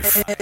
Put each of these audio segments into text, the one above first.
Life.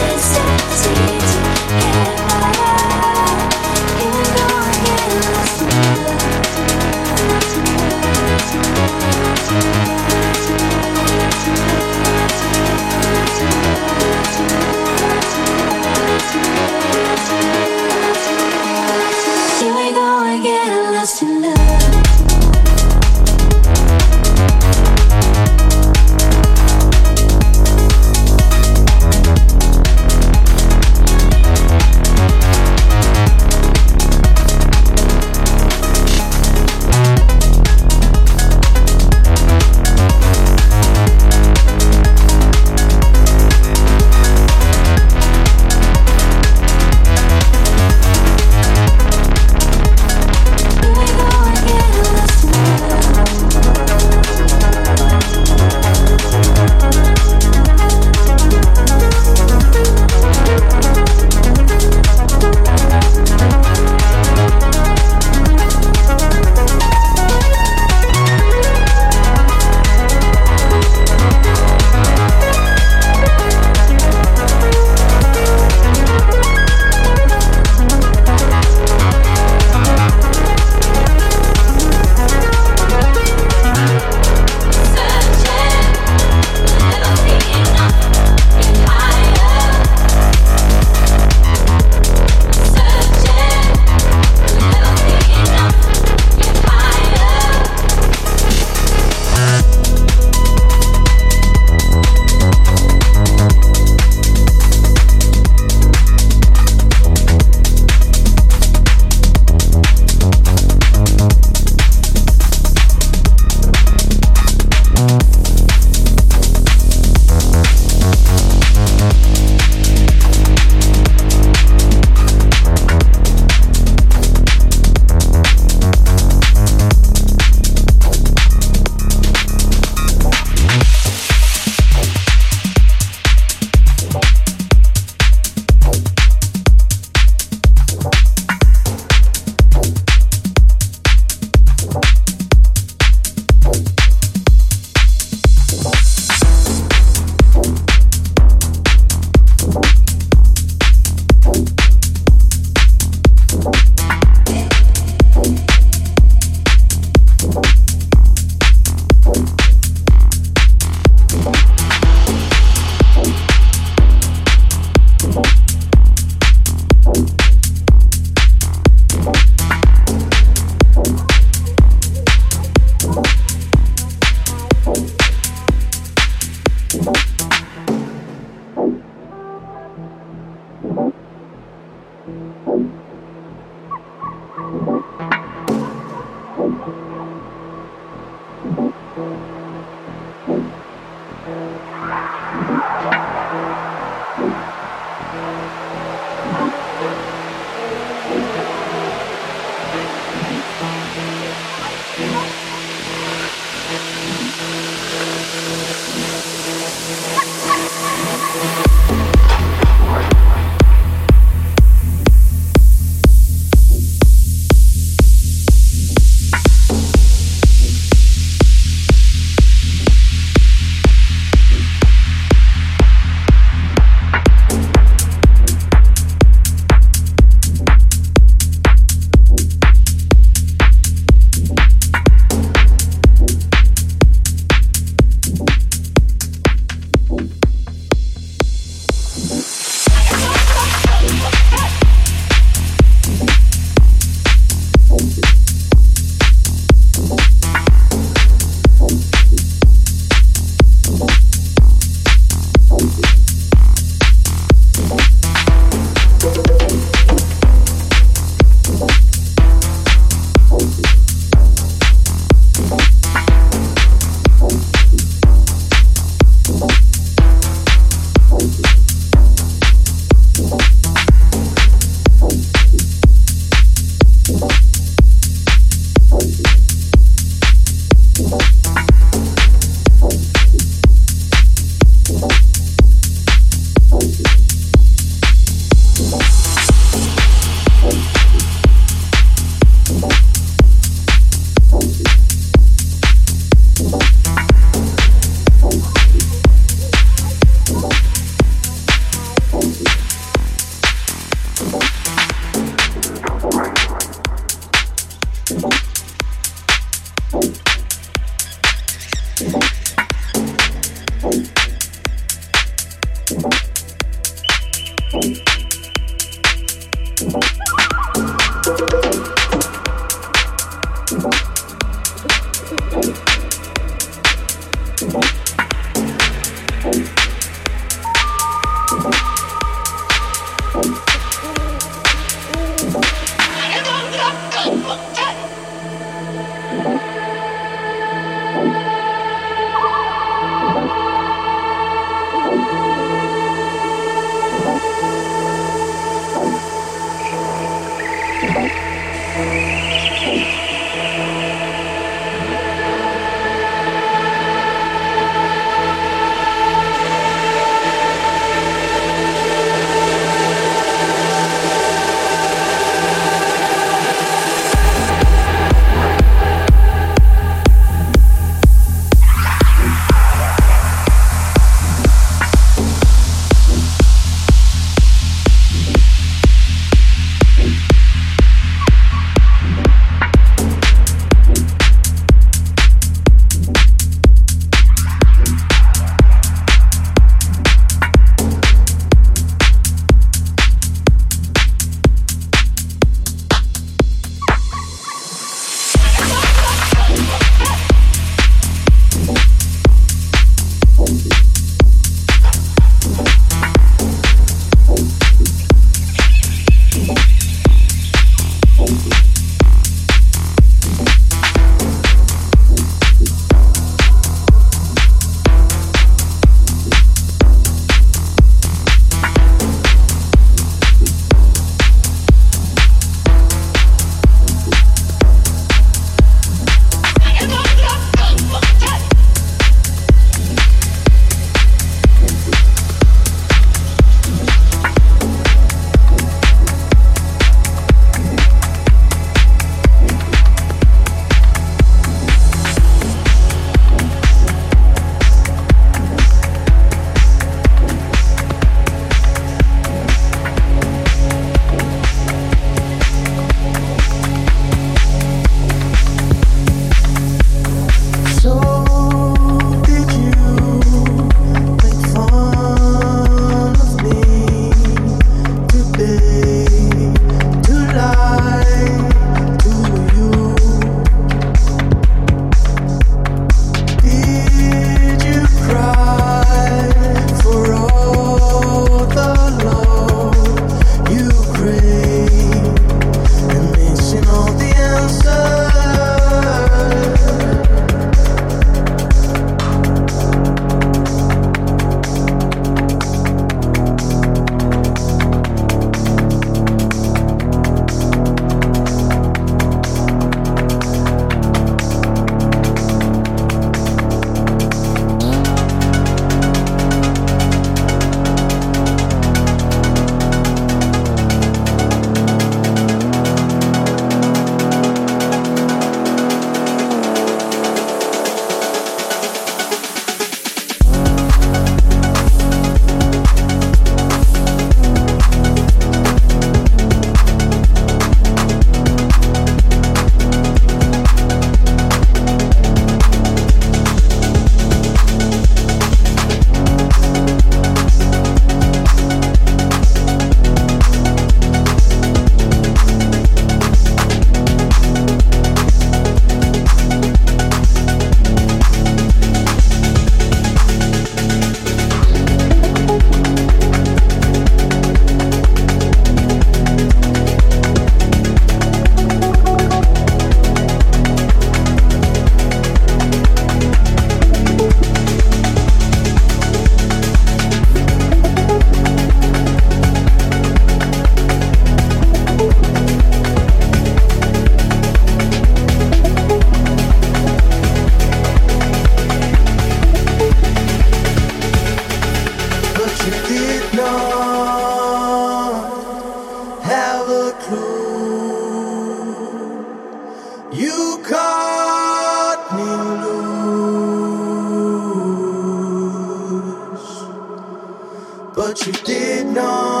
on.